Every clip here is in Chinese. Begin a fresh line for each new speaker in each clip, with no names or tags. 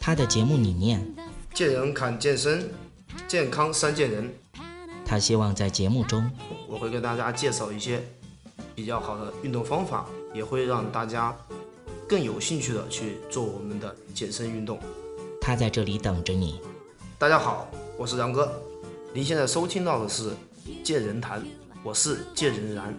他的节目理念，
见人看健身，健康三见人。
他希望在节目中，
我会跟大家介绍一些比较好的运动方法，也会让大家更有兴趣的去做我们的健身运动。
他在这里等着你。
大家好，我是杨哥，您现在收听到的是《见人谈》，我是见人然。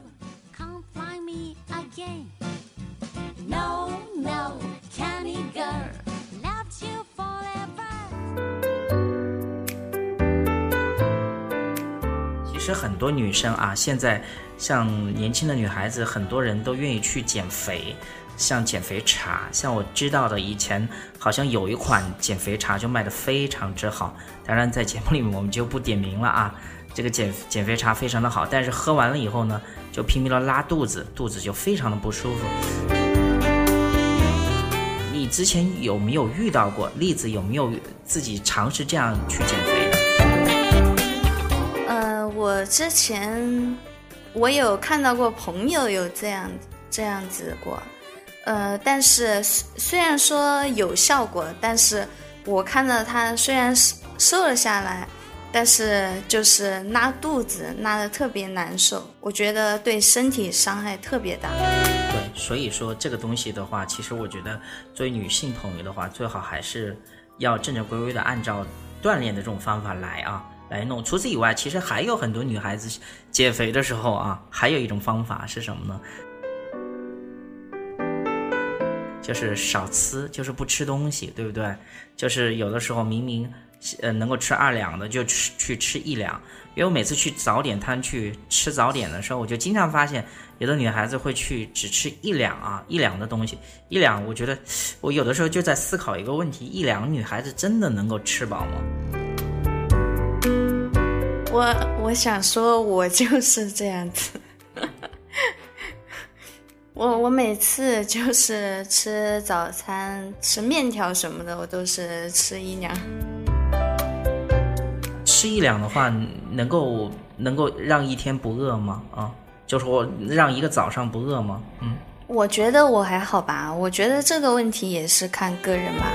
其实很多女生啊，现在像年轻的女孩子，很多人都愿意去减肥，像减肥茶，像我知道的，以前好像有一款减肥茶就卖的非常之好。当然，在节目里面我们就不点名了啊。这个减减肥茶非常的好，但是喝完了以后呢，就拼命的拉肚子，肚子就非常的不舒服。你之前有没有遇到过例子？有没有自己尝试这样去减肥？
我之前我有看到过朋友有这样这样子过，呃，但是虽然说有效果，但是我看到他虽然瘦了下来，但是就是拉肚子拉的特别难受，我觉得对身体伤害特别大。
对，所以说这个东西的话，其实我觉得作为女性朋友的话，最好还是要正正规规的按照锻炼的这种方法来啊。来弄。除此以外，其实还有很多女孩子减肥的时候啊，还有一种方法是什么呢？就是少吃，就是不吃东西，对不对？就是有的时候明明呃能够吃二两的，就吃去吃一两。因为我每次去早点摊去吃早点的时候，我就经常发现有的女孩子会去只吃一两啊一两的东西，一两。我觉得我有的时候就在思考一个问题：一两女孩子真的能够吃饱吗？
我我想说，我就是 这样子。我我每次就是吃早餐，吃面条什么的，我都是吃一两。
吃一两的话，能够能够让一天不饿吗？啊，就是我让一个早上不饿吗？嗯，
我觉得我还好吧。我觉得这个问题也是看个人吧。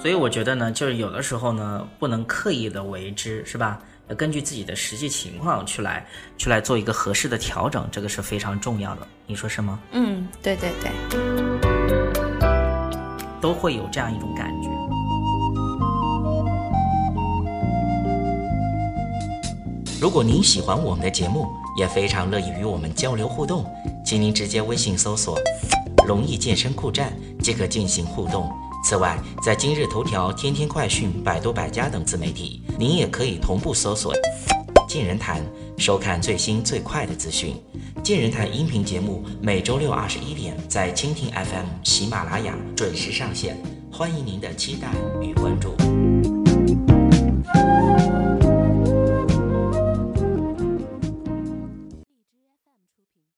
所以我觉得呢，就是有的时候呢，不能刻意的为之，是吧？要根据自己的实际情况去来，去来做一个合适的调整，这个是非常重要的。你说是吗？
嗯，对对对，
都会有这样一种感觉。
如果您喜欢我们的节目，也非常乐意与我们交流互动，请您直接微信搜索“龙易健身酷站”即可进行互动。此外，在今日头条、天天快讯、百度百家等自媒体，您也可以同步搜索“见人谈”，收看最新最快的资讯。见人谈音频节目每周六二十一点在蜻蜓 FM、喜马拉雅准时上线，欢迎您的期待与关注。